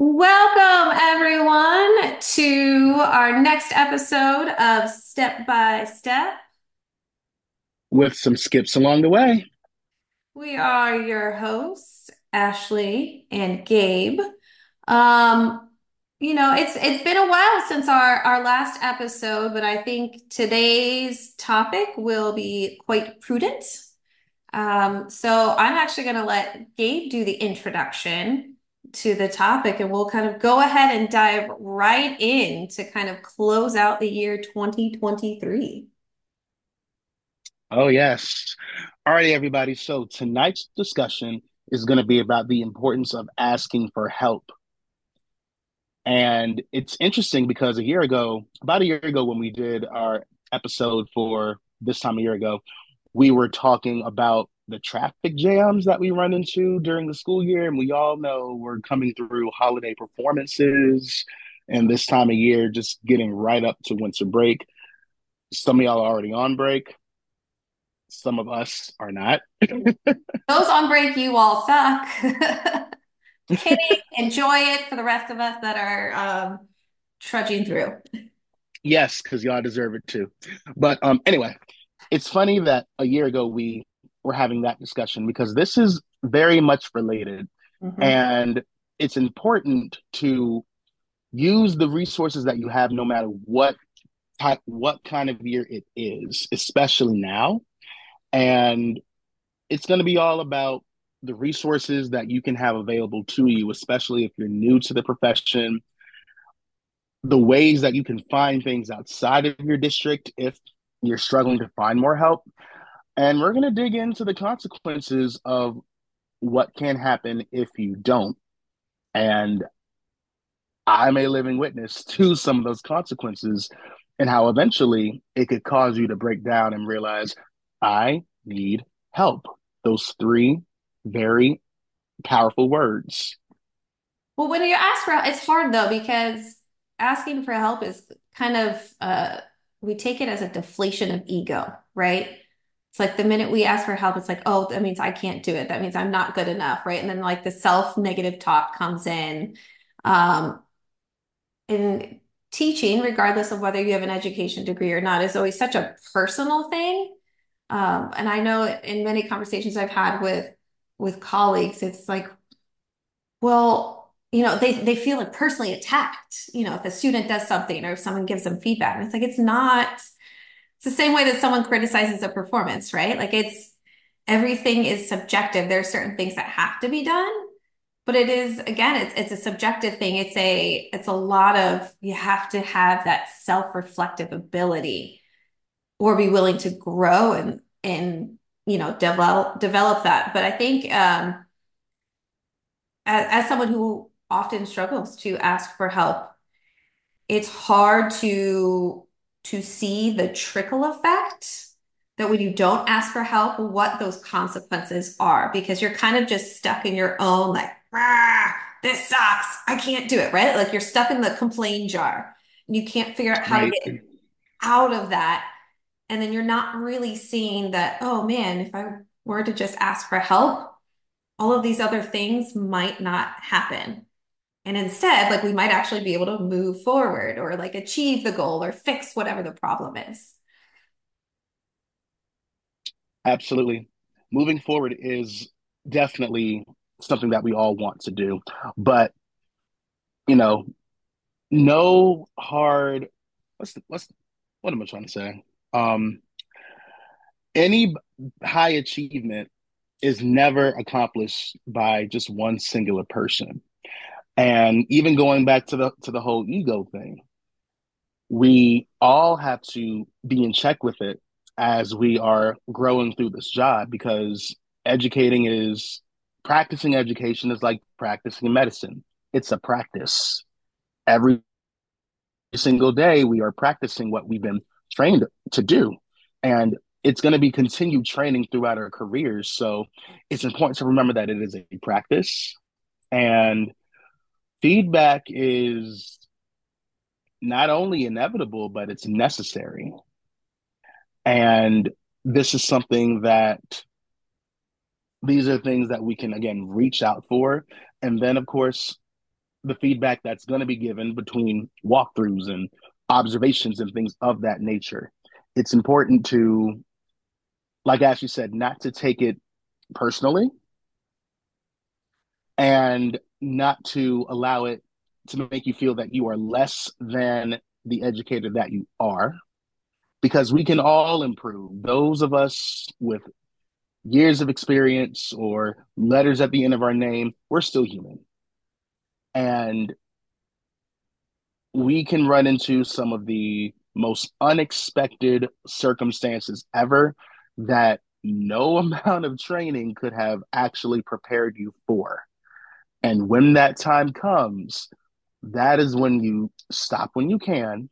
Welcome, everyone, to our next episode of Step by Step. with some skips along the way. We are your hosts, Ashley and Gabe. Um, you know, it's it's been a while since our our last episode, but I think today's topic will be quite prudent. Um, so I'm actually going to let Gabe do the introduction to the topic, and we'll kind of go ahead and dive right in to kind of close out the year 2023. Oh, yes. All righty, everybody. So tonight's discussion is going to be about the importance of asking for help. And it's interesting because a year ago, about a year ago, when we did our episode for this time a year ago, we were talking about the traffic jams that we run into during the school year. And we all know we're coming through holiday performances and this time of year, just getting right up to winter break. Some of y'all are already on break. Some of us are not. Those on break, you all suck. Kidding. Enjoy it for the rest of us that are um, trudging through. Yes, because y'all deserve it too. But um, anyway, it's funny that a year ago we were having that discussion because this is very much related. Mhm. And it's important to use the resources that you have no matter what type what kind of year it is, especially now. And it's going to be all about the resources that you can have available to you, especially if you're new to the profession, the ways that you can find things outside of your district if you're struggling to find more help. And we're going to dig into the consequences of what can happen if you don't. And I'm a living witness to some of those consequences and how eventually it could cause you to break down and realize, I need help. Those three very powerful words. Well, when you ask for help, it's hard though because asking for help is kind of uh, we take it as a deflation of ego, right? It's like the minute we ask for help, it's like, oh, that means I can't do it. That means I'm not good enough, right? And then like the self-negative talk comes in. Um, in teaching, regardless of whether you have an education degree or not, is always such a personal thing. Um, and I know in many conversations I've had with with colleagues, it's like, well, you know, they they feel like personally attacked, you know, if a student does something or if someone gives them feedback. And it's like it's not, it's the same way that someone criticizes a performance, right? Like it's everything is subjective. There are certain things that have to be done, but it is again, it's it's a subjective thing. It's a it's a lot of you have to have that self-reflective ability or be willing to grow and and you know develop develop that. But I think um as, as someone who often struggles to ask for help, it's hard to to see the trickle effect that when you don't ask for help, what those consequences are, because you're kind of just stuck in your own like, "Rah, this sucks. I can't do it, right? Like you're stuck in the complain jar and you can't figure out how to get out of that. And then you're not really seeing that, oh man, if I were to just ask for help, all of these other things might not happen. And instead, like we might actually be able to move forward or like achieve the goal or fix whatever the problem is. Absolutely. Moving forward is definitely something that we all want to do. But, you know, no hard what's the, what's what am I trying to say? Um, any high achievement is never accomplished by just one singular person. And even going back to the to the whole ego thing, we all have to be in check with it as we are growing through this job because educating is practicing education is like practicing medicine. It's a practice. Every single day we are practicing what we've been trained to do. And it's going to be continued training throughout our careers. So it's important to remember that it is a practice and feedback is not only inevitable, but it's necessary. And this is something that these are things that we can, again, reach out for. And then, of course, the feedback that's going to be given between walkthroughs and observations and things of that nature. It's important to, like Ashley said, not to take it personally and not to allow it to make you feel that you are less than the educator that you are because we can all improve. Those of us with years of experience or letters at the end of our name, we're still human. And we can run into some of the most unexpected circumstances ever that no amount of training could have actually prepared you for. And when that time comes, that is when you stop when you can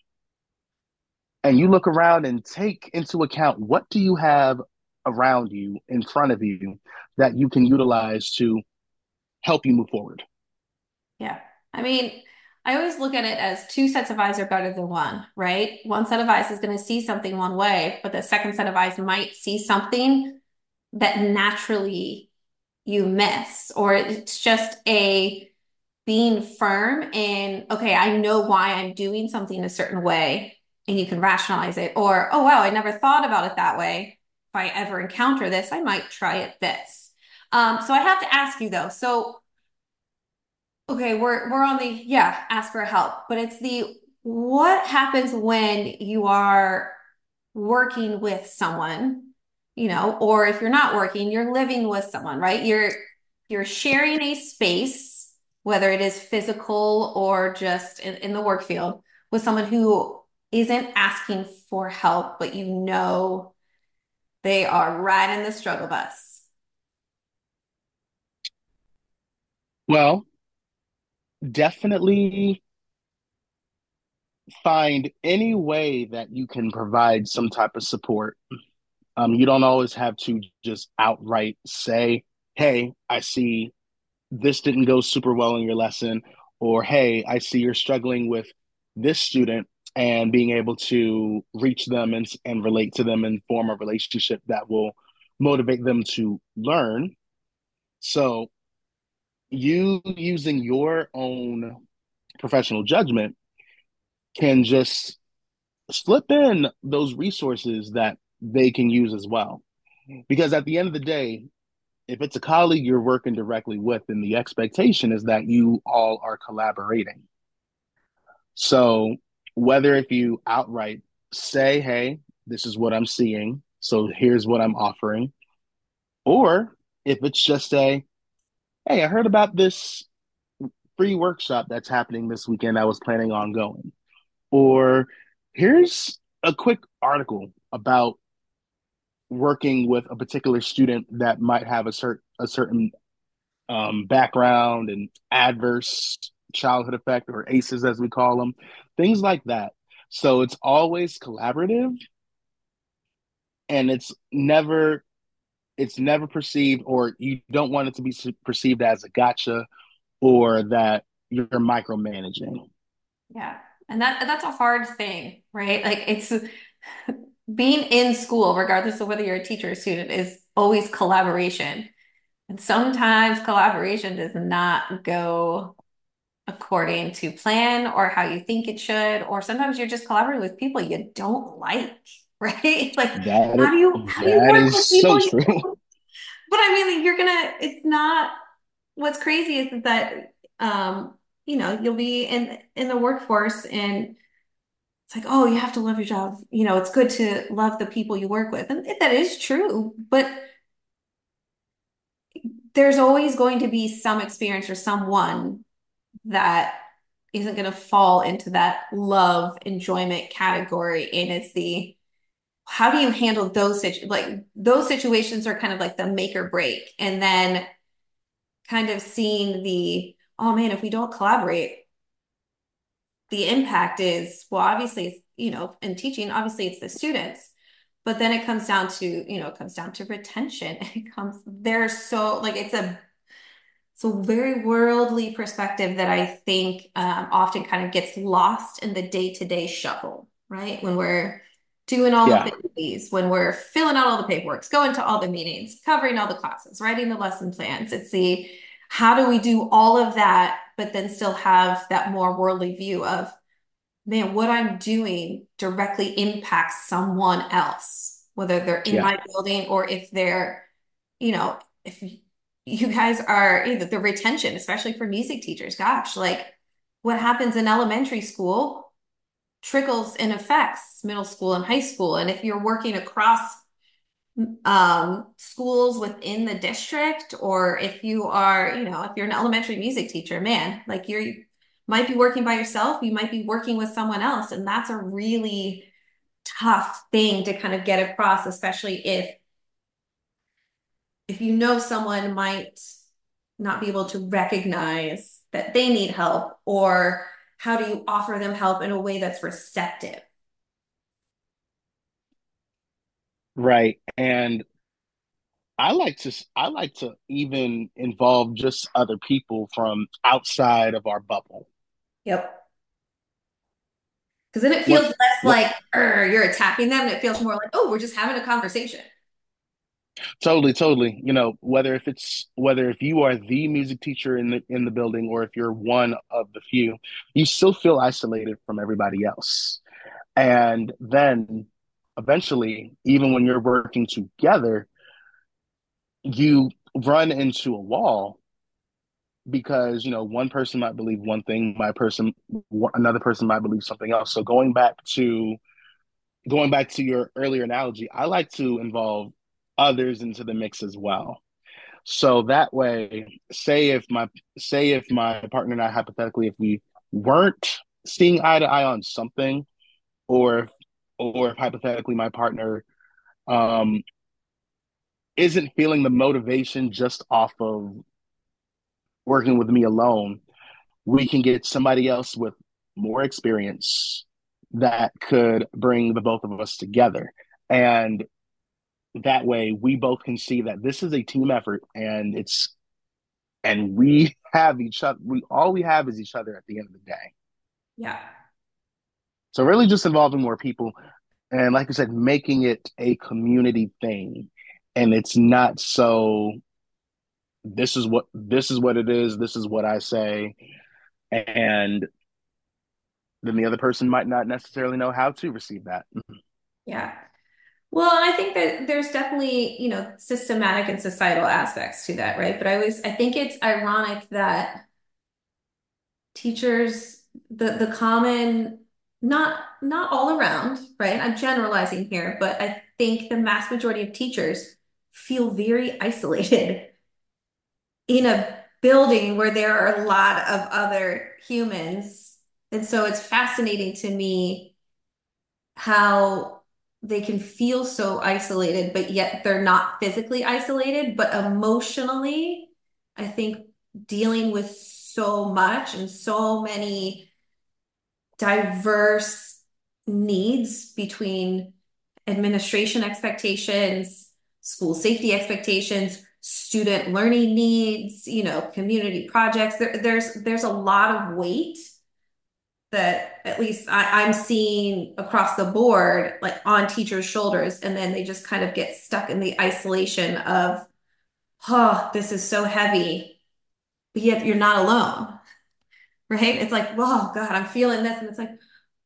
and you look around and take into account what do you have around you in front of you that you can utilize to help you move forward. Yeah. I mean, I always look at it as two sets of eyes are better than one, right? One set of eyes is going to see something one way, but the second set of eyes might see something that naturally you miss, or it's just a being firm in, okay, I know why I'm doing something a certain way, and you can rationalize it. Or, oh, wow, I never thought about it that way. If I ever encounter this, I might try it this. Um, so I have to ask you though. So, okay, we're we're on the yeah, ask for help, but it's the what happens when you are working with someone, you know, or if you're not working, you're living with someone, right? You're you're sharing a space, whether it is physical or just in, in the work field, with someone who isn't asking for help, but you know they are riding the struggle bus. Well, definitely find any way that you can provide some type of support. Um, you don't always have to just outright say, Hey, I see this didn't go super well in your lesson, or Hey, I see you're struggling with this student and being able to reach them and, and relate to them and form a relationship that will motivate them to learn. So, you using your own professional judgment can just slip in those resources that they can use as well. Because at the end of the day, if it's a colleague you're working directly with, then the expectation is that you all are collaborating. So whether if you outright say, hey, this is what I'm seeing, so here's what I'm offering, or if it's just a, hey, I heard about this free workshop that's happening this weekend I was planning on going, or here's a quick article about working with a particular student that might have a, cert- a certain um, background and adverse childhood effect or ACEs as we call them, things like that. So it's always collaborative and it's never it's never perceived or you don't want it to be perceived as a gotcha or that you're micromanaging. Yeah. And that that's a hard thing, right? Like it's being in school, regardless of whether you're a teacher or student, is always collaboration. And sometimes collaboration does not go according to plan or how you think it should, or sometimes you're just collaborating with people you don't like, right? Like that, how do you how do you work with people? So true. But I mean, you're gonna. It's not. What's crazy is that um, you know you'll be in in the workforce and it's like, oh, you have to love your job. You know, it's good to love the people you work with, and that is true. But there's always going to be some experience or someone that isn't going to fall into that love enjoyment category and it's the how do you handle those situ- like those situations are kind of like the make or break and then kind of seeing the oh man if we don't collaborate the impact is well obviously it's you know in teaching obviously it's the students but then it comes down to you know it comes down to retention it comes there's so like it's a so very worldly perspective that I think um, often kind of gets lost in the day-to-day shuffle, right? When we're doing all yeah. the things, when we're filling out all the paperwork, going to all the meetings, covering all the classes, writing the lesson plans. It's the how do we do all of that, but then still have that more worldly view of, man, what I'm doing directly impacts someone else, whether they're in Yeah. my building or if they're, you know, if you guys are you know, the retention, especially for music teachers, gosh, like what happens in elementary school trickles and affects middle school and high school. And if you're working across um, schools within the district, or if you are, you know, if you're an elementary music teacher, man, like you're you might be working by yourself, you might be working with someone else, and that's a really tough thing to kind of get across, especially if if you know someone might not be able to recognize that they need help, or how do you offer them help in a way that's receptive? Right. And I like to I like to even involve just other people from outside of our bubble. Yep. Because then it feels What less what like you're attacking them, and it feels more like, oh, we're just having a conversation. totally, totally. You know, whether if it's whether if you are the music teacher in the in the building or if you're one of the few, you still feel isolated from everybody else. And then eventually, even when you're working together, you run into a wall because you know one person might believe one thing my person another person might believe something else. So going back to going back to your earlier analogy i like to involve others into the mix as well. So that way say if my say if my partner and i hypothetically if we weren't seeing eye to eye on something or or if hypothetically my partner um isn't feeling the motivation just off of working with me alone we can get somebody else with more experience that could bring the both of us together. And that way we both can see that this is a team effort and it's and we have each other we all we have is each other at the end of the day. Yeah. So really just involving more people and like I said, making it a community thing. And it's not so this is what this is what it is, this is what I say. And then the other person might not necessarily know how to receive that. Yeah. Well, I think that there's definitely, you know, systematic and societal aspects to that, right? But I always, I think it's ironic that teachers, the the common, not not all around, right? I'm generalizing here, but I think the mass majority of teachers feel very isolated in a building where there are a lot of other humans. And so it's fascinating to me how they can feel so isolated, but yet they're not physically isolated, but emotionally, I think dealing with so much and so many diverse needs between administration expectations, school safety expectations, student learning needs, you know, community projects. There, there's there's a lot of weight that at least I, I'm seeing across the board, like on teachers' shoulders, and then they just kind of get stuck in the isolation of, oh, this is so heavy, but yet you're not alone, right? It's like, oh God, I'm feeling this, and it's like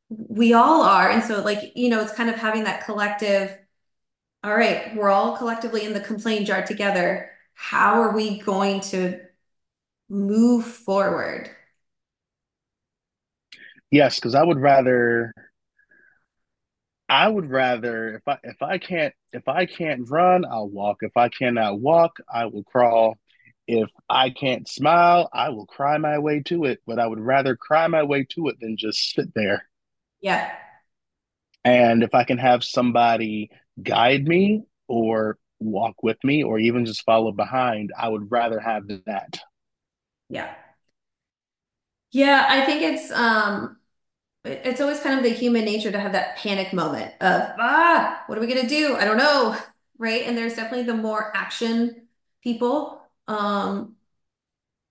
we all are, and so like you know, it's kind of having that collective. All right, we're all collectively in the complaint jar together. How are we going to move forward? Yes, because I would rather I would rather if I if I can't if I can't run, I'll walk. If I cannot walk, I will crawl. If I can't smile, I will cry my way to it. But I would rather cry my way to it than just sit there. Yeah, And if I can have somebody guide me or walk with me or even just follow behind, I would rather have that. yeah. Yeah, I think it's um it's always kind of the human nature to have that panic moment of ah, what are we gonna do? I don't know, right? And there's definitely the more action people. Um,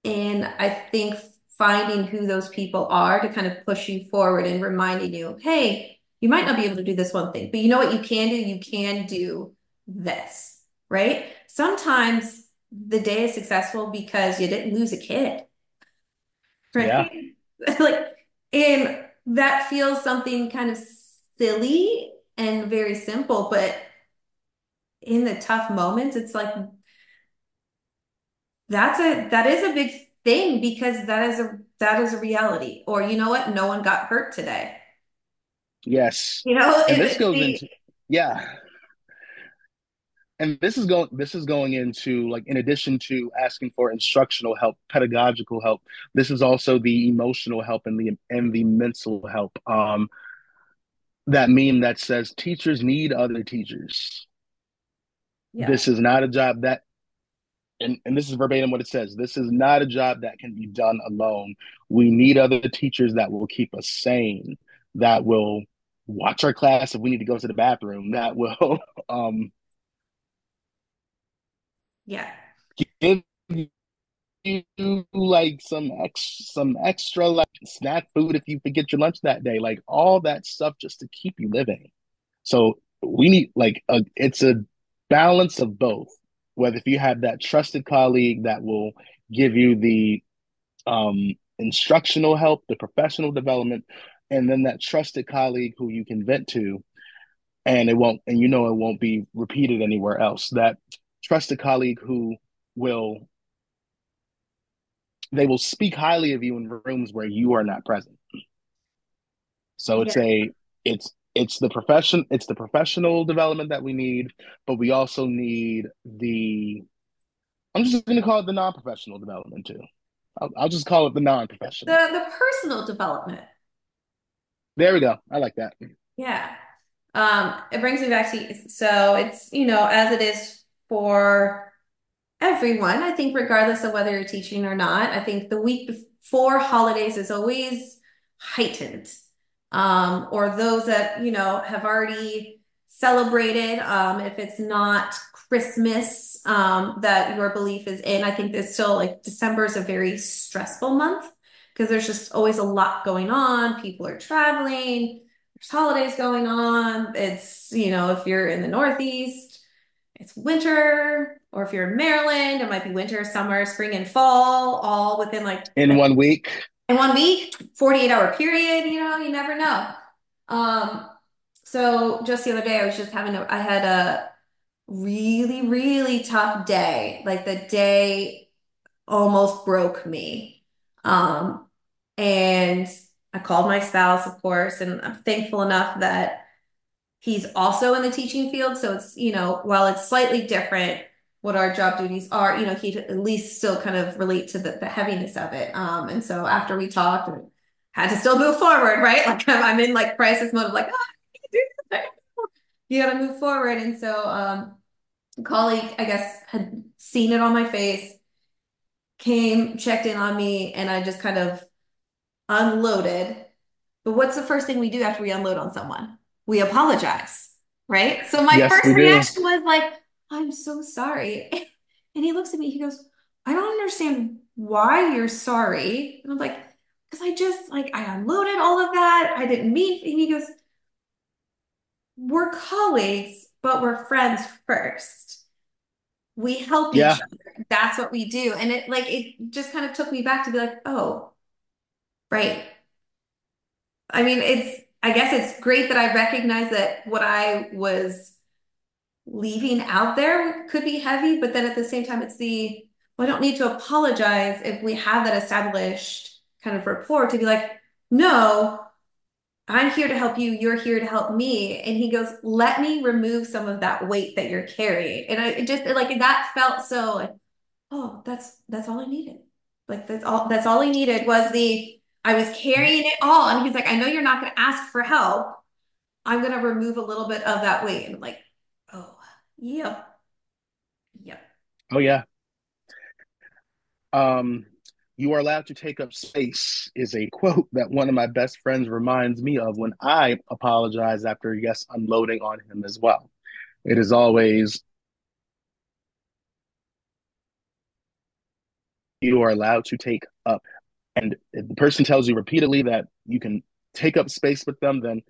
and I think finding who those people are to kind of push you forward and reminding you, hey, you might not be able to do this one thing, but you know what you can do? You can do this, right? Sometimes the day is successful because you didn't lose a kid, Yeah. right? Like, and that feels something kind of silly and very simple, but in the tough moments, it's like that's a that is a big thing because that is a that is a reality. Or you know what? No one got hurt today. Yes. You know, And this goes the into yeah. And this is going this is going into like in addition to asking for instructional help, pedagogical help, this is also the emotional help and the and the mental help. Um that meme that says teachers need other teachers. yeah. This is not a job that and, and this is verbatim what it says. This is not a job that can be done alone. We need other teachers that will keep us sane, that will watch our class if we need to go to the bathroom, that will um, Yeah. give you like some ex some extra like snack food if you forget your lunch that day, like all that stuff just to keep you living. So we need like a it's a balance of both. Whether if you have that trusted colleague that will give you the um, instructional help, the professional development, and then that trusted colleague who you can vent to, and it won't, and you know it won't be repeated anywhere else. That trusted colleague who will they will speak highly of you in rooms where you are not present. So Yeah. it's a it's it's the profession it's the professional development that we need, but we also need the I'm just going to call it the non-professional development too. I'll, I'll just call it the non-professional. The the personal development. There we go. I like that. Yeah. Um, it brings me back to so it's, you know, as it is for everyone, I think regardless of whether you're teaching or not, I think the week before holidays is always heightened. Um, or those that, you know, have already celebrated, um, if it's not Christmas, um, that your belief is in, I think there's still like December is a very stressful month because there's just always a lot going on. People are traveling there's holidays going on. It's, you know, if you're in the Northeast, it's winter, or if you're in Maryland, it might be winter, summer, spring, and fall, all within like In one week, in one week, 48 hour period, you know, you never know. Um, so just the other day, I was just having a, I had a really, really tough day. Like the day almost broke me. Um, and I called my spouse, of course, and I'm thankful enough that he's also in the teaching field. So it's, you know, while it's slightly different what our job duties are, you know, he'd at least still kind of relate to the, the heaviness of it. Um, and so after we talked, and had to still move forward, right? Like I'm, I'm in like crisis mode of like, oh, I can't do. You got to move forward. And so, um, a colleague, I guess, had seen it on my face, came, checked in on me, and I just kind of unloaded. But what's the first thing we do after we unload on someone? We apologize, right? So my yes, first we do. reaction was like, I'm so sorry. And he looks at me, he goes, I don't understand why you're sorry. And I'm like, because I just like I unloaded all of that. I didn't mean, and he goes, We're colleagues, but we're friends first. We help each Yeah, other. That's what we do. And it like it just kind of took me back to be like, oh, right. I mean, it's, I guess it's great that I recognize that what I was leaving out there could be heavy, but then at the same time, it's the, well, I don't need to apologize if we have that established kind of rapport to be like, no, I'm here to help you. You're here to help me. And he goes, let me remove some of that weight that you're carrying. And I just like that felt so like, oh, that's that's all I needed. Like that's all that's all he needed was the I was carrying it all. And he's like, I know you're not gonna ask for help. I'm gonna remove a little bit of that weight. And like, yep, yep. Oh yeah. Um, you are allowed to take up space is a quote that one of my best friends reminds me of when I apologize after yes unloading on him as well. It is always you are allowed to take up, and if the person tells you repeatedly that you can take up space with them, then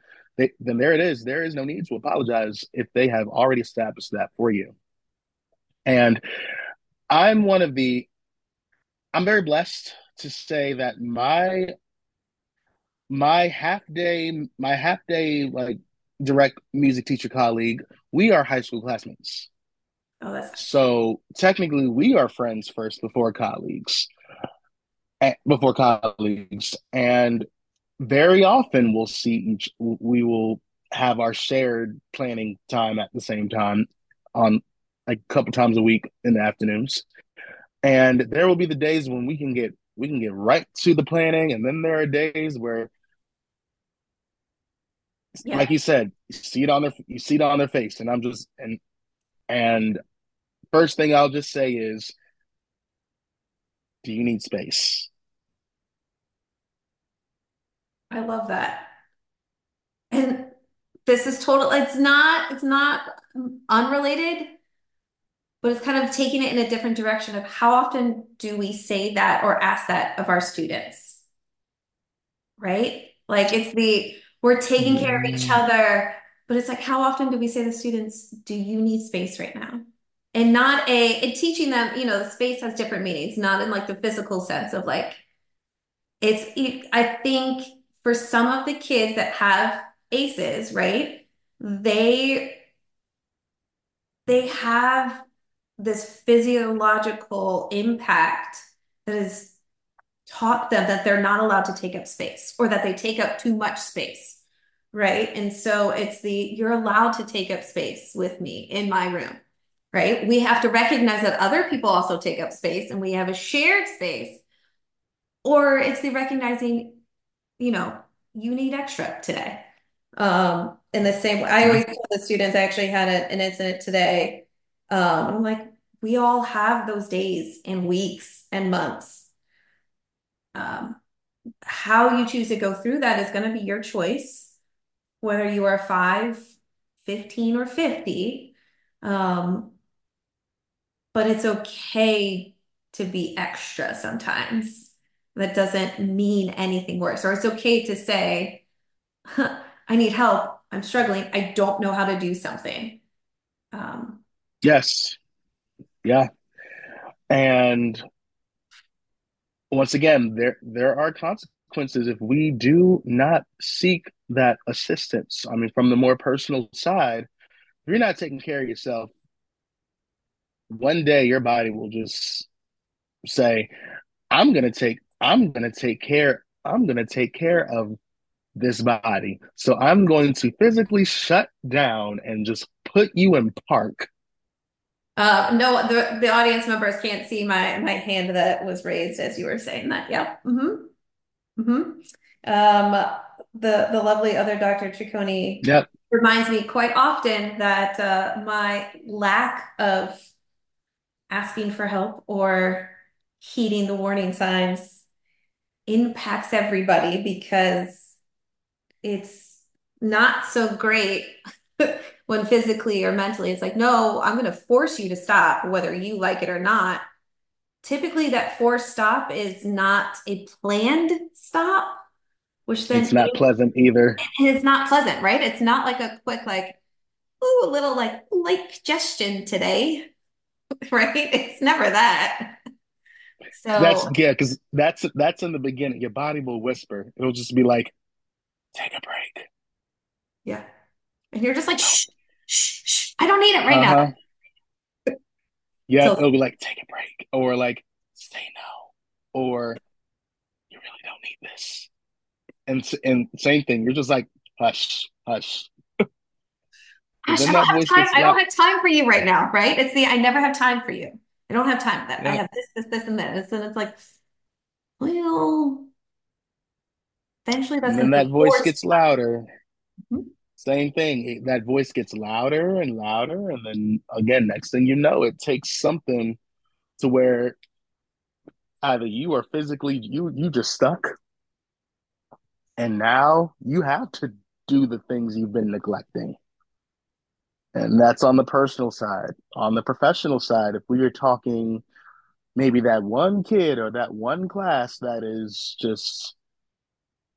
they, then there it is. There is no need to apologize if they have already established that for you. And I'm one of the I'm very blessed to say that my my half day my half day like direct music teacher colleague, we are high school classmates. Oh, that's. So technically we are friends first before colleagues. eh, Before colleagues. And very often we'll see each we will have our shared planning time at the same time on a couple times a week in the afternoons. And there will be the days when we can get we can get right to the planning, and then there are days where, Yeah, like you said, you see it on their you see it on their face, and I'm just and and first thing I'll just say is, do you need space? I love that. And this is total, it's not, it's not unrelated, but it's kind of taking it in a different direction of how often do we say that or ask that of our students, right? Like it's the, we're taking care of each Mm, other, but it's like, how often do we say to students, do you need space right now? And not a, and teaching them, you know, the space has different meanings, not in like the physical sense of like, it's, I think for some of the kids that have ACEs, right? They they have this physiological impact that has taught them that they're not allowed to take up space or that they take up too much space, right? And so it's the you're allowed to take up space with me in my room, right? We have to recognize that other people also take up space and we have a shared space, or it's the recognizing, you know, you need extra today. Um, in the same way, I always tell the students, I actually had a- an incident today. Um, I'm like, we all have those days and weeks and months. Um, how you choose to go through that is going to be your choice, whether you are five, 15, or 50. Um, but it's okay to be extra sometimes. That doesn't mean anything worse. Or it's okay to say, I need help. I'm struggling. I don't know how to do something. Um, Yes. Yeah. And once again, there there are consequences if we do not seek that assistance. I mean, from the more personal side, if you're not taking care of yourself, one day your body will just say, I'm gonna take I'm gonna take care I'm gonna take care of this body. So I'm going to physically shut down and just put you in park. uh, no, the the audience members can't see my my hand that was raised as you were saying that. Yep. Mm-hmm. Mm-hmm. Um, the the lovely other Dr. Tricconi Yep. reminds me quite often that uh, my lack of asking for help or heeding the warning signs impacts everybody because it's not so great when physically or mentally it's like, no, I'm going to force you to stop, whether you like it or not. Typically, that forced stop is not a planned stop, which then It's not pleasant either. it's not pleasant, right? It's not like a quick, like, ooh, a little like like gestion today, right? It's never that. That's So, yeah, because that's that's in the beginning. Your body will whisper. It'll just be like, take a break. yeah. And you're just like, shh, shh, shh. I don't need it right now. Uh-huh. Yeah, So, it'll be like, take a break. Or like, say no. Or you really don't need this. And and same thing. You're just like, hush, hush. Gosh, I don't have time. I don't have time for you right now, right? It's the I never have time for you. I don't have time for that. I have this, this, this, and this. And it's like, well, eventually that's And going then to that voice forced. gets louder. Mhm. Same thing. That voice gets louder and louder. And then again, next thing you know, it takes something to where either you are physically you you just stuck and now you have to do the things you've been neglecting. And that's on the personal side. On the professional side, if we are talking maybe that one kid or that one class that is just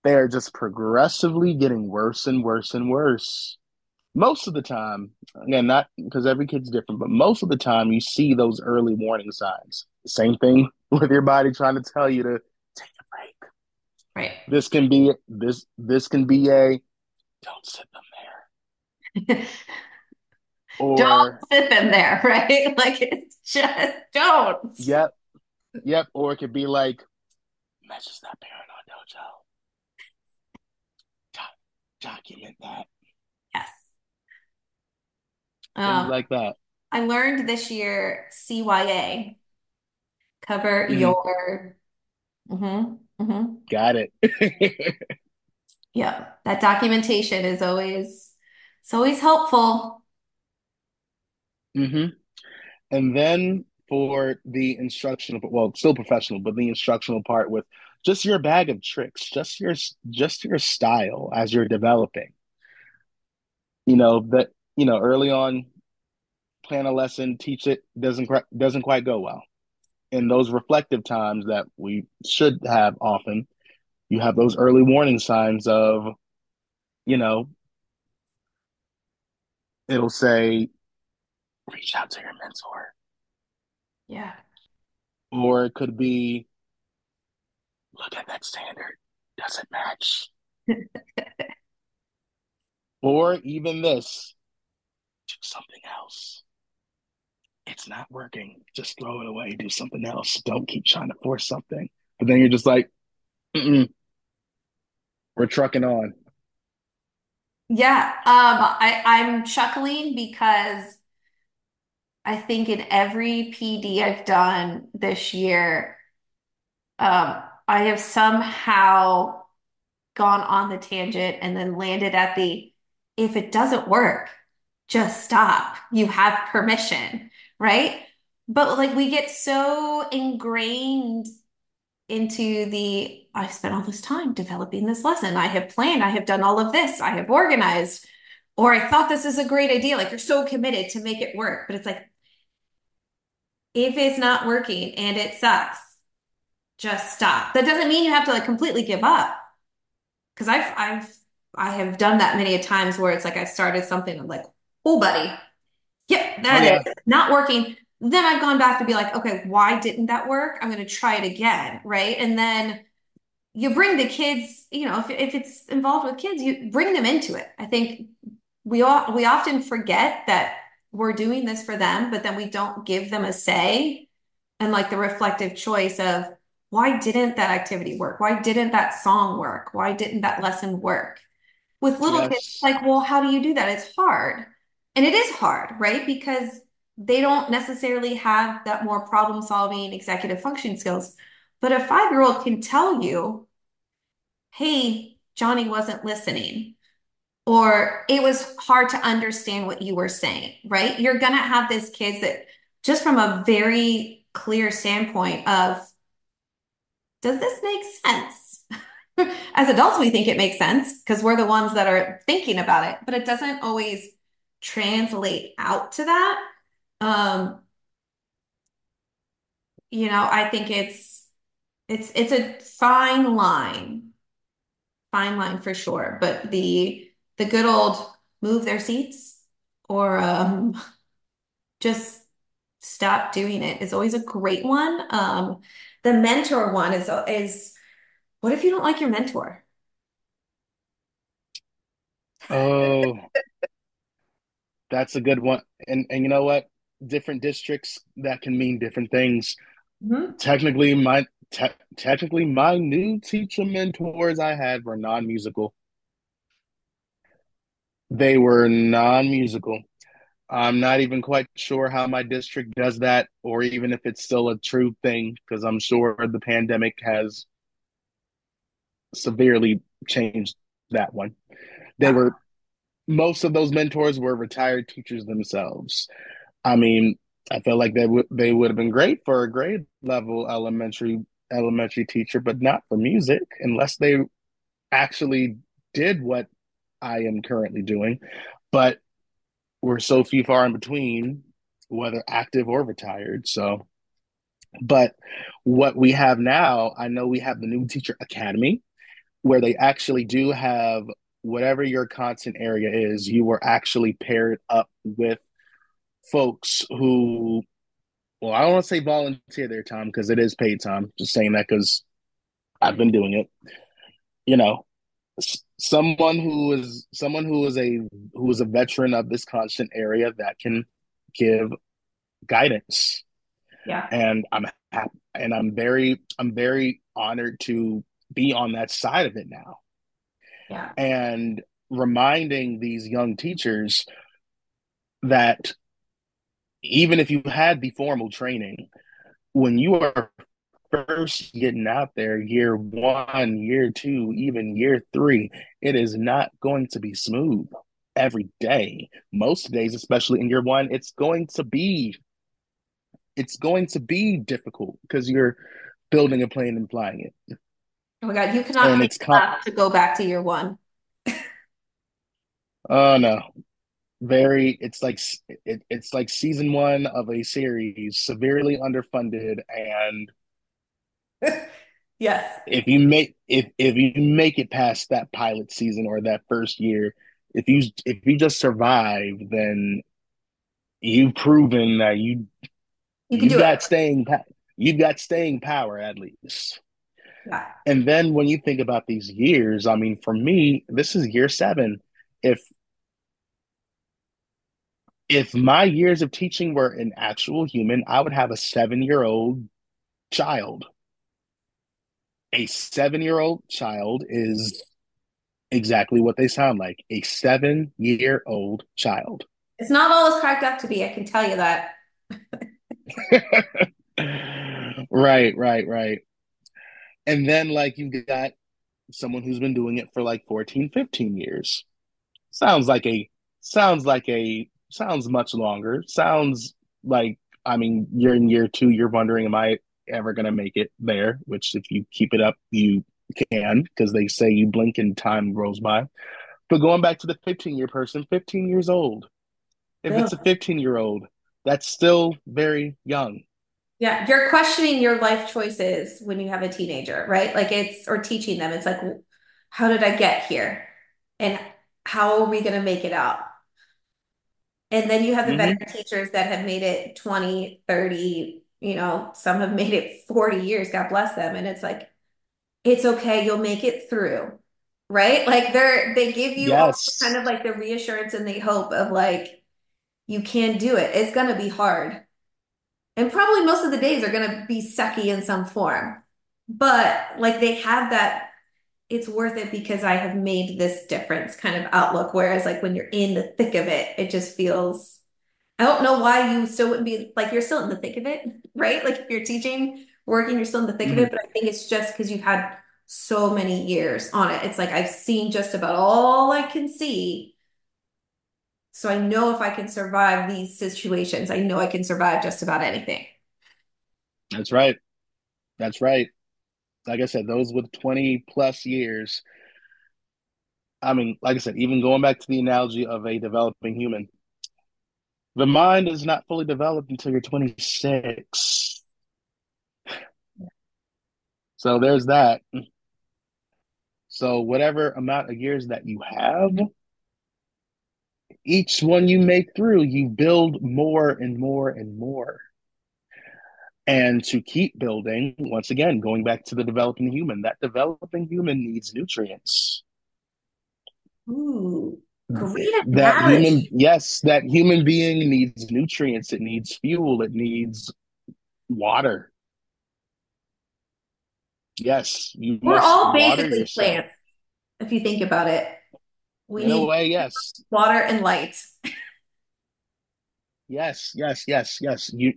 they're just progressively getting worse and worse and worse. most of the time, again, not because every kid's different, but most of the time you see those early warning signs. Same thing with your body trying to tell you to take a break. Right. This can be this this can be a don't sit them there. Don't sit them there, right? Like it's just don't. yep, yep. Or it could be like, message that parent on Dojo. Doc- document that. Yes. Um, like that. I learned this year CYA, cover Mhm. your, hmm hmm Got it. Yeah, that documentation is always, it's always helpful. Hmm And then for the instructional, well, still professional, but the instructional part with just your bag of tricks, just your just your style as you're developing. You know that you know early on, plan a lesson, teach it doesn't doesn't quite go well. In those reflective times that we should have often, you have those early warning signs of, you know, it'll say, reach out to your mentor, Yeah. or it could be, look at that standard, does it match? Or even this, do something else. It's not working. Just throw it away. Do something else. Don't keep trying to force something. But then you're just like, Mm-mm, we're trucking on. Yeah. Um, I, I'm chuckling because I think in every PD I've done this year, um, I have somehow gone on the tangent and then landed at the if it doesn't work, just stop. You have permission, right? But like we get so ingrained into the I've spent all this time developing this lesson. I have planned, I have done all of this, I have organized, or I thought this is a great idea. Like you're so committed to make it work. But it's like, if it's not working and it sucks, just stop. That doesn't mean you have to like completely give up. Because I've I've I have done that many a times where it's like I started something, I'm like, oh buddy, yep, Oh yeah, is not working. Then I've gone back to be like, okay, why didn't that work? I'm going to try it again, right? And then you bring the kids, you know, if, if it's involved with kids, you bring them into it. I think we all we often forget that we're doing this for them, but then we don't give them a say and like the reflective choice of why didn't that activity work? Why didn't that song work? Why didn't that lesson work? With little kids, like, well, how do you do that? It's hard. And it is hard, right? Because they don't necessarily have that more problem solving executive function skills. But a five year old can tell you, hey, Johnny wasn't listening, or it was hard to understand what you were saying, right? You're going to have this kids that just from a very clear standpoint of, does this make sense? As adults, we think it makes sense because we're the ones that are thinking about it, but it doesn't always translate out to that. Um, you know, I think it's it's it's a fine line fine line for sure. But the the good old move their seats or um, just stop doing it is always a great one. Um, the mentor one is is what if you don't like your mentor? oh, that's a good one. And and you know what? Different districts that can mean different things. Mhm. Technically, my te technically my new teacher mentors I had were non-musical. They were non-musical. I'm not even quite sure how my district does that, or even if it's still a true thing, because I'm sure the pandemic has severely changed that one. They were most of those mentors were retired teachers themselves. I mean, I feel like they would they would have been great for a grade level elementary elementary teacher, but not for music unless they actually did what I am currently doing. But we're so few far in between, whether active or retired. So, but what we have now, I know we have the new teacher academy where they actually do have whatever your content area is, you were actually paired up with folks who, well, I don't want to say volunteer their time because it is paid time. Just saying that because I've been doing it. You know, someone who is someone who is a who is a veteran of this constant area that can give guidance. Yeah. And I'm happy, and I'm very I'm very honored to be on that side of it now. Yeah. And reminding these young teachers that even if you had the formal training, when you are first getting out there, year one, year two, even year three, it is not going to be smooth every day. Most days, especially in year one, it's going to be it's going to be difficult because you're building a plane and flying it. Oh my god, you cannot and it's con- to go back to year one. Oh no, very. It's like it, it's like season one of a series, severely underfunded, and yes, if you make if if you make it past that pilot season or that first year, if you if you just survive, then you've proven that you you have got it. staying you've got staying power at least. Yeah. And then when you think about these years, I mean, for me, this is year seven. If if my years of teaching were an actual human, I would have a seven year old child. A seven year old child is exactly what they sound like a seven year old child. It's not all it's cracked up to be, I can tell you that. right, right, right. And then, like, you've got someone who's been doing it for like 14, 15 years. Sounds like a, sounds like a, sounds much longer. Sounds like, I mean, you're in year two, you're wondering, am I ever going to make it there? Which, if you keep it up, you can, because they say you blink and time rolls by. But going back to the 15 year person, 15 years old. If yeah. it's a 15 year old, that's still very young. Yeah, you're questioning your life choices when you have a teenager, right? Like it's or teaching them. It's like, how did I get here? And how are we going to make it out? And then you have the mm-hmm. better teachers that have made it 20, 30, you know, some have made it 40 years, God bless them. And it's like, it's okay, you'll make it through. Right? Like they're they give you yes. kind of like the reassurance and the hope of like you can do it. It's gonna be hard and probably most of the days are going to be sucky in some form. But like they have that, it's worth it because I have made this difference kind of outlook. Whereas like when you're in the thick of it, it just feels, I don't know why you still wouldn't be like, you're still in the thick of it, right? Like if you're teaching, working, you're still in the thick mm-hmm. of it. But I think it's just because you've had so many years on it. It's like I've seen just about all I can see so I know if I can survive these situations, I know I can survive just about anything. That's right. That's right. Like I said, those with 20 plus years. I mean, like I said, even going back to the analogy of a developing human, the mind is not fully developed until you're 26. So there's that. So, whatever amount of years that you have, each one you make through, you build more and more and more. And to keep building, once again, going back to the developing human, that developing human needs nutrients. Ooh, great that human, yes, that human being needs nutrients. It needs fuel. It needs water. Yes, you. We're all basically plants, if you think about it. We In need way, yes. Water and light. yes, yes, yes, yes. You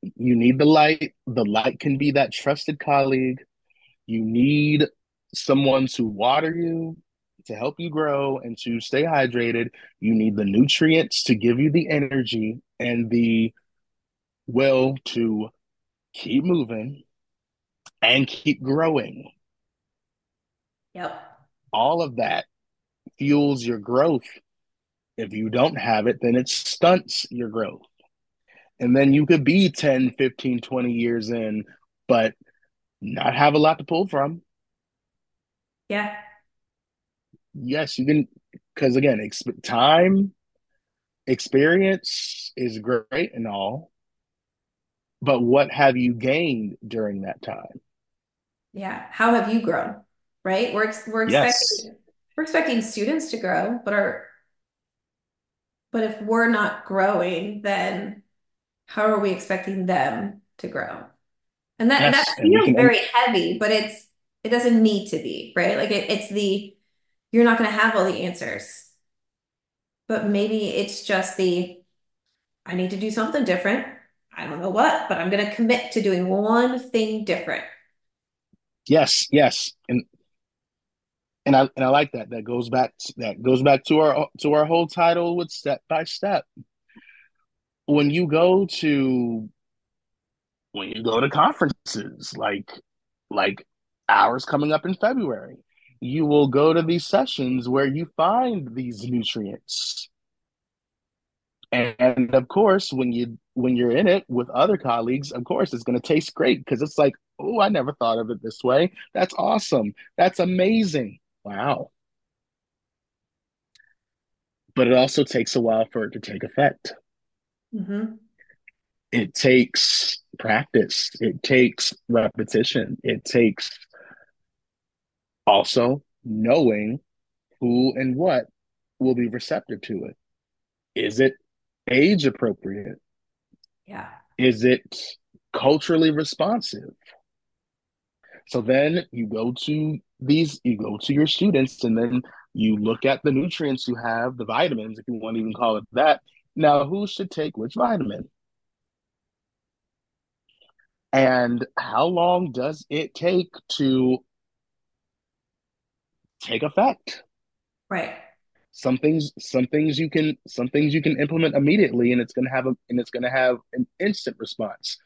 you need the light. The light can be that trusted colleague. You need someone to water you, to help you grow and to stay hydrated. You need the nutrients to give you the energy and the will to keep moving and keep growing. Yep. All of that fuels your growth. If you don't have it, then it stunts your growth. And then you could be 10, 15, 20 years in, but not have a lot to pull from. Yeah. Yes, you can, because again, exp time, experience is great and all, but what have you gained during that time? Yeah. How have you grown? Right? We're we're Yes, expecting we're expecting students to grow, but our but if we're not growing, then how are we expecting them to grow? And that that yes, and we feels can, very heavy, but it's it doesn't need to be, right? Like it, it's the you're not going to have all the answers, but maybe it's just the I need to do something different. I don't know what, but I'm going to commit to doing one thing different. yes, yes, and and I and I like that. That goes back that goes back to our to our whole title with step by step. When you go to when you go to conferences like like ours coming up in February, you will go to these sessions where you find these nutrients. And of course, when you when you're in it with other colleagues, of course it's going to taste great because it's like, oh, I never thought of it this way. That's awesome. That's amazing. Wow. But it also takes a while for it to take effect. hmm It takes practice. It takes repetition. It takes also knowing who and what will be receptive to it. Is it age appropriate? Yeah. Is it culturally responsive? So then you go to these, you go to your students, and then you look at the nutrients you have, the vitamins, if you want to even call it that. Now, who should take which vitamin? And how long does it take to take effect? Right. Some things, some things you can, some things you can implement immediately, and it's going to have a, and it's going to have an instant response.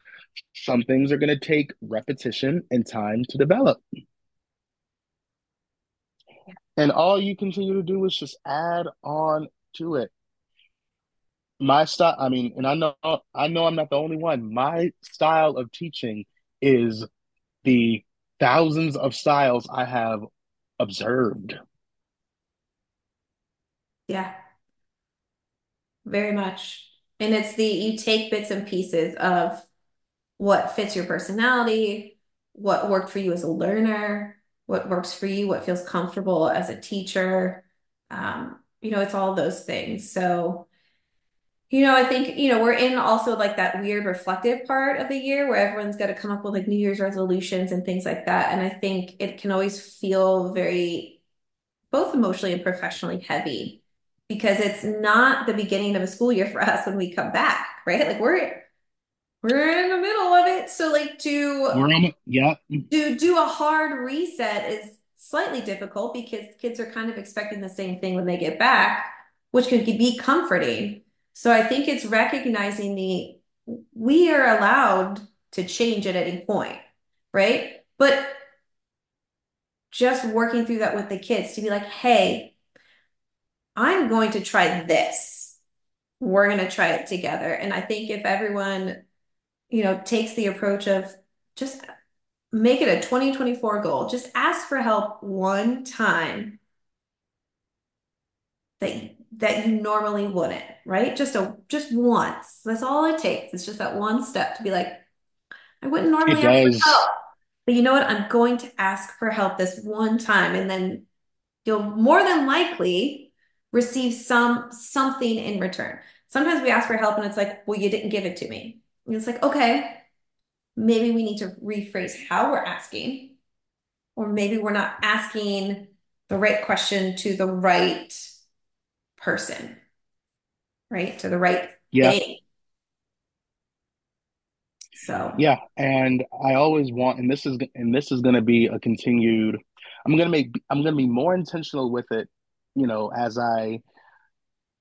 Some things are going to take repetition and time to develop. And all you continue to do is just add on to it. My style, I mean, and I know I know I'm not the only one. My style of teaching is the thousands of styles I have observed. Yeah. Very much. And it's the you take bits and pieces of what fits your personality, what worked for you as a learner, what works for you, what feels comfortable as a teacher. Um, you know, it's all those things. So, you know, I think, you know, we're in also like that weird reflective part of the year where everyone's got to come up with like New Year's resolutions and things like that. And I think it can always feel very both emotionally and professionally heavy because it's not the beginning of a school year for us when we come back, right? Like we're we're in the middle of it. So like to We're yeah, to do a hard reset is slightly difficult because kids are kind of expecting the same thing when they get back, which could be comforting. So I think it's recognizing the we are allowed to change at any point, right? But just working through that with the kids to be like, hey, I'm going to try this. We're going to try it together. And I think if everyone, you know, takes the approach of just make it a 2024 goal, just ask for help one time that that you normally wouldn't, right? Just a just once. That's all it takes. It's just that one step to be like, I wouldn't normally ask for help, but you know what? I'm going to ask for help this one time, and then you'll more than likely receive some something in return. Sometimes we ask for help and it's like, well, you didn't give it to me. And it's like, okay, maybe we need to rephrase how we're asking, or maybe we're not asking the right question to the right person, right? To the right Yeah, thing. So, yeah. And I always want, and this is, and this is going to be a continued. I'm gonna make, I'm gonna be more intentional with it, you know, as I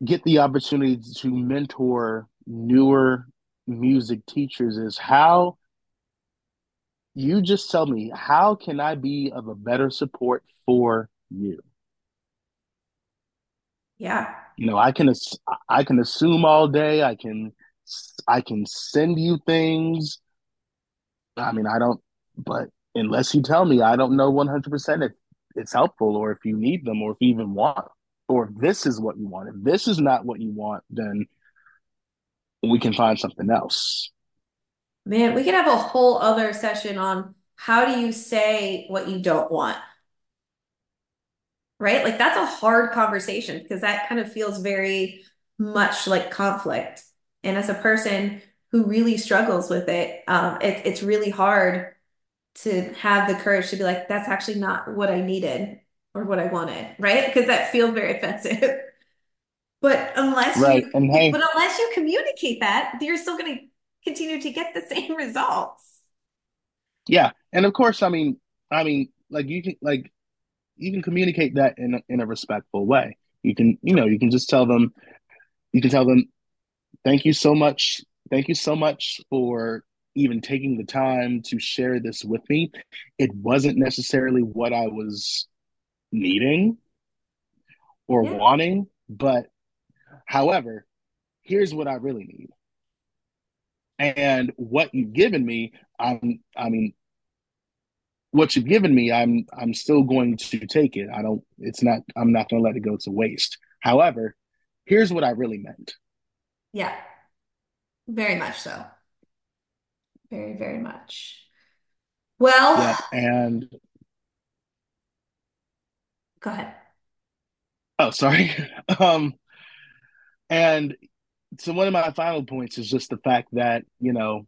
get the opportunity to mentor newer music teachers. Is how you just tell me how can I be of a better support for you? Yeah. You know, I can I can assume all day. I can I can send you things. I mean, I don't, but unless you tell me, I don't know 100% if it's helpful or if you need them or if you even want or if this is what you want. If this is not what you want, then we can find something else. Man, we could have a whole other session on how do you say what you don't want, right? Like that's a hard conversation because that kind of feels very much like conflict. And as a person who really struggles with it, um, it, it's really hard to have the courage to be like, that's actually not what I needed or what I wanted, right? Because that feels very offensive. But unless Right. you, hey, but unless you communicate that, you're still going to continue to get the same results. yeah. And of course, I mean, I mean, like you can like you can communicate that in a, in a respectful way. You can, you know, you can just tell them, you can tell them, thank you so much. Thank you so much for even taking the time to share this with me. It wasn't necessarily what I was needing or Yeah. wanting, but however, here's what I really need. And what you've given me, I'm, I mean, what you've given me, I'm, I'm still going to take it. I don't, it's not, I'm not going to let it go to waste. However, here's what I really meant. Yeah, very much so. Very, very much. Well, yeah, And, go ahead. oh, sorry. um, and so one of my final points is just the fact that, you know,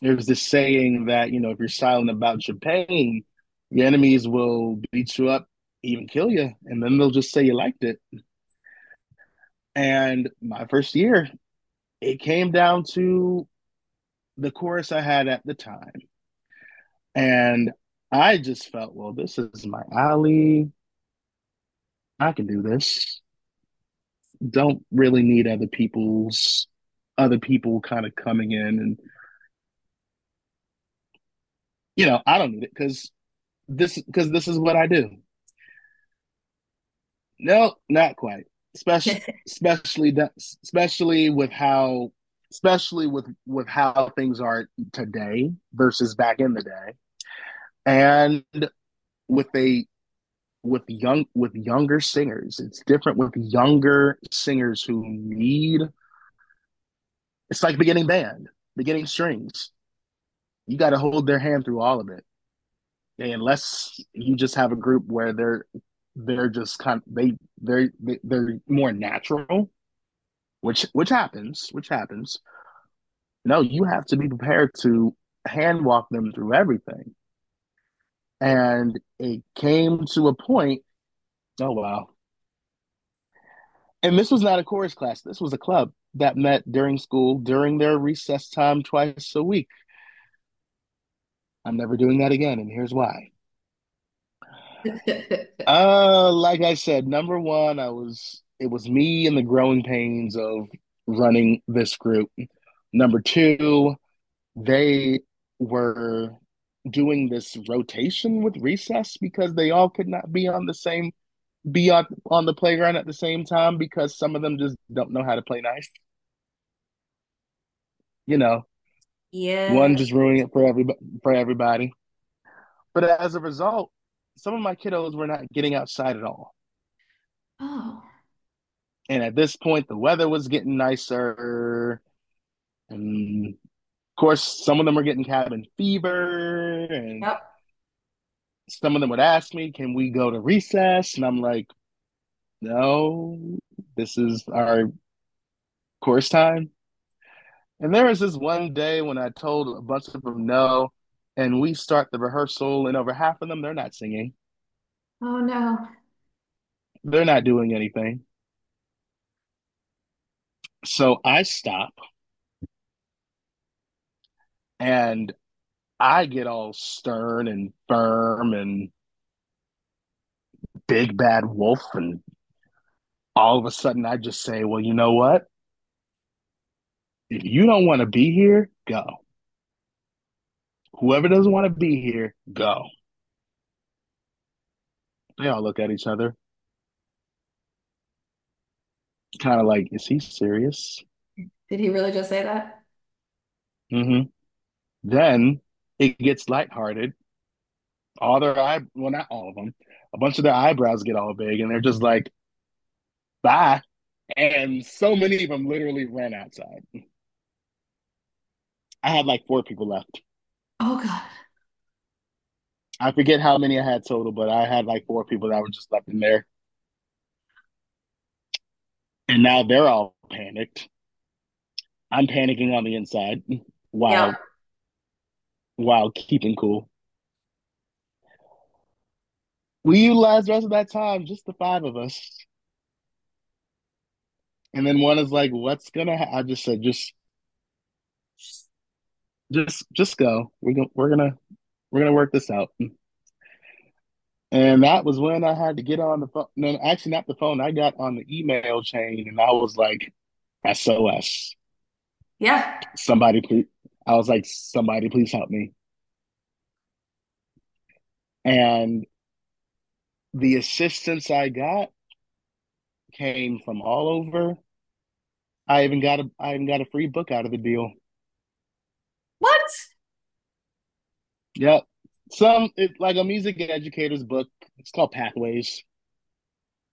there's this saying that, you know, if you're silent about your pain, your enemies will beat you up, even kill you, and then they'll just say you liked it. And my first year, it came down to the chorus I had at the time. And I just felt, well, this is my alley. I can do this. Don't really need other people's other people kind of coming in and you know, I don't need it because this because this is what I do. No, not quite. Especially especially especially with how especially with with how things are today versus back in the day. And with a with young with younger singers. It's different with younger singers who need it's like beginning band, beginning strings. You got to hold their hand through all of it. Unless you just have a group where they're they're just kind of, they they're they're more natural, which which happens, which happens. No, you have to be prepared to hand walk them through everything. And it came to a point, oh wow, And this was not a chorus class. This was a club that met during school during their recess time twice a week. I'm never doing that again, and here's why. Uh, like I said, number one, I was it was me and the growing pains of running this group. Number two, they were doing this rotation with recess because they all could not be on the same be on, on the playground at the same time because some of them just don't know how to play nice. You know, One just ruining it for everybody for everybody. But as a result, some of my kiddos were not getting outside at all. Oh, And at this point, the weather was getting nicer. And of course, some of them were getting cabin fever. And yep. some of them would ask me, Can we go to recess? And I'm like, No, this is our course time. And there was this one day when I told a bunch of them no. And we start the rehearsal, and over half of them, they're not singing. Oh no. They're not doing anything. So I stop and I get all stern and firm and big bad wolf. And all of a sudden, I just say, Well, you know what? If you don't want to be here, go. Whoever doesn't want to be here, go. They all look at each other, kind of like, Is he serious? Did he really just say that? Mm-hmm. Then it gets lighthearted. all their eye well not all of them a bunch of their eyebrows get all big and they're just like bye and so many of them literally ran outside i had like four people left. Oh God. i forget how many i had total but i had like four people that were just left in there. And now they're all panicked. I'm panicking on the inside while while keeping cool. We utilized the rest of that time just the five of us. And then one is like what's gonna ha-? i just said just just just go we're gonna we're gonna we're gonna work this out And that was when I had to get on the phone. No, actually, not the phone. I got on the email chain and I was like, SOS. Yeah. Somebody, please. I was like, somebody, please help me. And the assistance I got came from all over. I even got a, I even got a free book out of the deal. What? Yep. Some, it, like a music educator's book. It's called Pathways,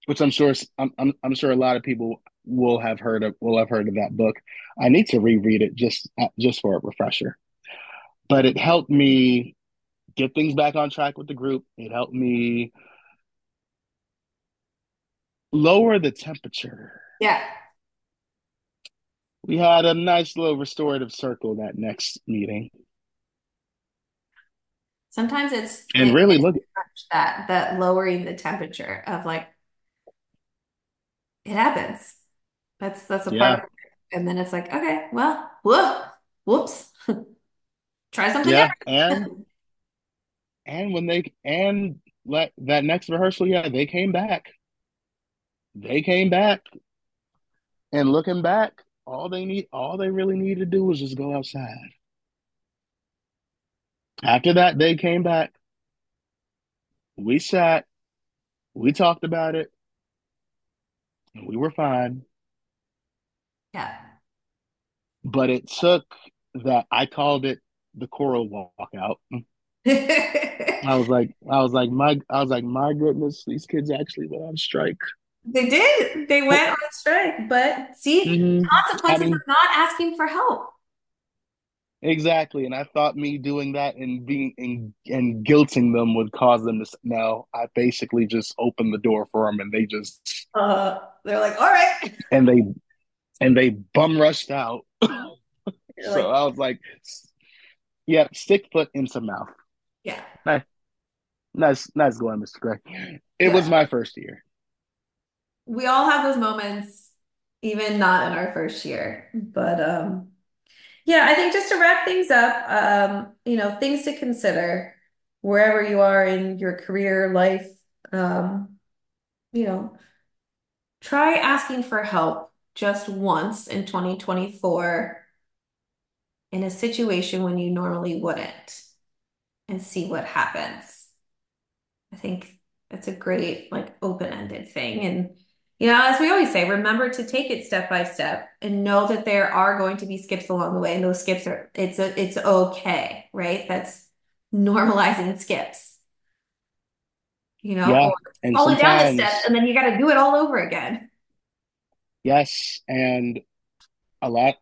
which I'm sure, I'm, I'm, I'm sure a lot of people will have heard of, will have heard of that book. I need to reread it just, uh, just for a refresher. but it helped me get things back on track with the group. It helped me lower the temperature. Yeah. We had a nice little restorative circle that next meeting. Sometimes it's And it, really it's look that that lowering the temperature of like it happens. That's that's a part yeah, of it. And then it's like, okay, well, whoa, whoops. Try something yeah. And and when they and let that next rehearsal, yeah, they came back. They came back. And looking back, all they need all they really needed to do was just go outside. After that, they came back. We sat, we talked about it, and we were fine. Yeah. but it took that I called it the choral walkout. I was like, I was like, my, I was like, my goodness, these kids actually went on strike. They did. They went on strike, but see, Mm-hmm. I consequences of not asking for help. Exactly. And I thought me doing that and being and, and guilting them would cause them to. No, I basically just opened the door for them, and they just Uh, they're like, all right. and they and they bum rushed out. So like, I was like, yeah, stick foot into mouth. yeah, Nice, nice, nice going, Mr. Gray. It was my first year. We all have those moments, even not in our first year. But um, yeah, I think just to wrap things up, um, you know, things to consider wherever you are in your career life. Um, you know, try asking for help just once in 2024 in a situation when you normally wouldn't and see what happens. I think that's a great, like, open-ended thing. And, you know, as we always say, remember to take it step by step and know that there are going to be skips along the way. And those skips are, it's a, it's okay, right? That's normalizing skips, you know, Yeah, and falling down the steps and then you got to do it all over again. yes, and a lot,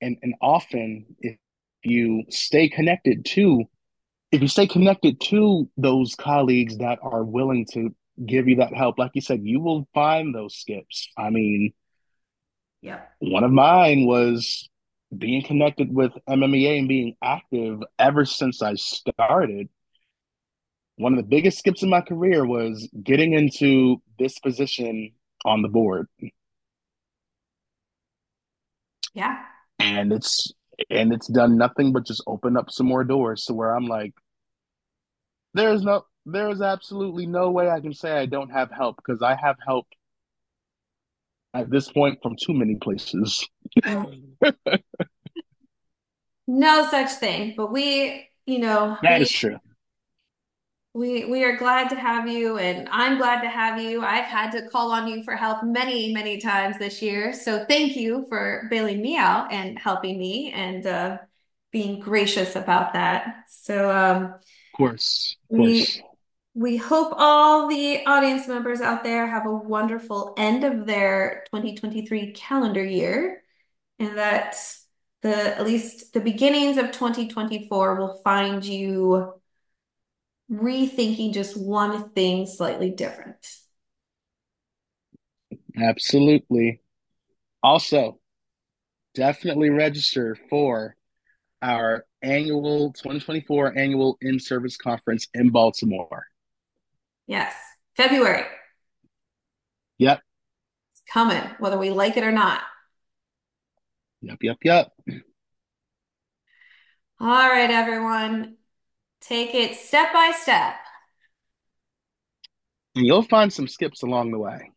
and and often if you stay connected to if you stay connected to those colleagues that are willing to give you that help, like you said, you will find those skips. I mean, yeah. one of mine was being connected with MMEA and being active ever since I started. One of the biggest skips in my career was getting into this position on the board. Yeah. and it's and it's done nothing but just open up some more doors to where I'm like, there's no, there's absolutely no way I can say I don't have help because I have help at this point from too many places. No such thing. But we, you know, That is we true. We we are glad to have you, and I'm glad to have you. I've had to call on you for help many, many times this year. So thank you for bailing me out and helping me and uh, being gracious about that. So um, course, of We course. We hope all the audience members out there have a wonderful end of their 2023 calendar year and that the at least the beginnings of 2024 will find you rethinking just one thing slightly different. Absolutely. Also, definitely register for our annual 2024 annual in-service conference in Baltimore. Yes, February. Yep. It's coming, whether we like it or not. Yep, yep, yep. All right, everyone. Take it step by step. And you'll find some skips along the way.